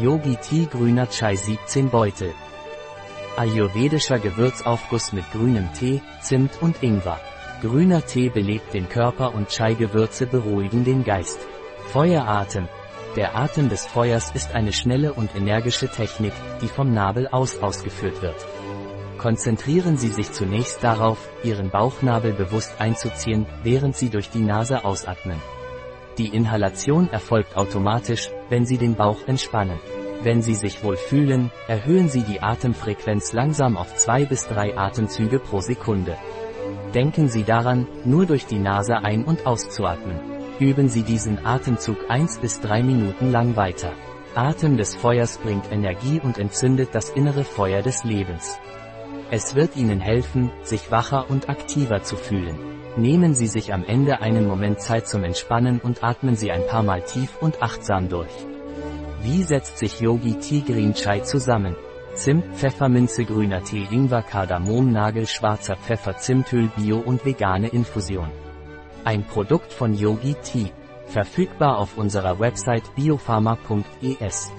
Yogi Tea grüner Chai 17 Beutel. Ayurvedischer Gewürzaufguss mit grünem Tee, Zimt und Ingwer. Grüner Tee belebt den Körper und Chai-Gewürze beruhigen den Geist. Feueratem. Der Atem des Feuers ist eine schnelle und energische Technik, die vom Nabel aus ausgeführt wird. Konzentrieren Sie sich zunächst darauf, Ihren Bauchnabel bewusst einzuziehen, während Sie durch die Nase ausatmen. Die Inhalation erfolgt automatisch, wenn Sie den Bauch entspannen. Wenn Sie sich wohl fühlen, erhöhen Sie die Atemfrequenz langsam auf zwei bis drei Atemzüge pro Sekunde. Denken Sie daran, nur durch die Nase ein- und auszuatmen. Üben Sie diesen Atemzug eins bis drei Minuten lang weiter. Atem des Feuers bringt Energie und entzündet das innere Feuer des Lebens. Es wird Ihnen helfen, sich wacher und aktiver zu fühlen. Nehmen Sie sich am Ende einen Moment Zeit zum Entspannen und atmen Sie ein paar Mal tief und achtsam durch. Wie setzt sich Yogi Tea Green Chai zusammen? Zimt, Pfefferminze, grüner Tee, Ingwer, Kardamom, Nagel, schwarzer Pfeffer, Zimtöl, Bio und vegane Infusion. Ein Produkt von Yogi Tea. Verfügbar auf unserer Website biopharma.es.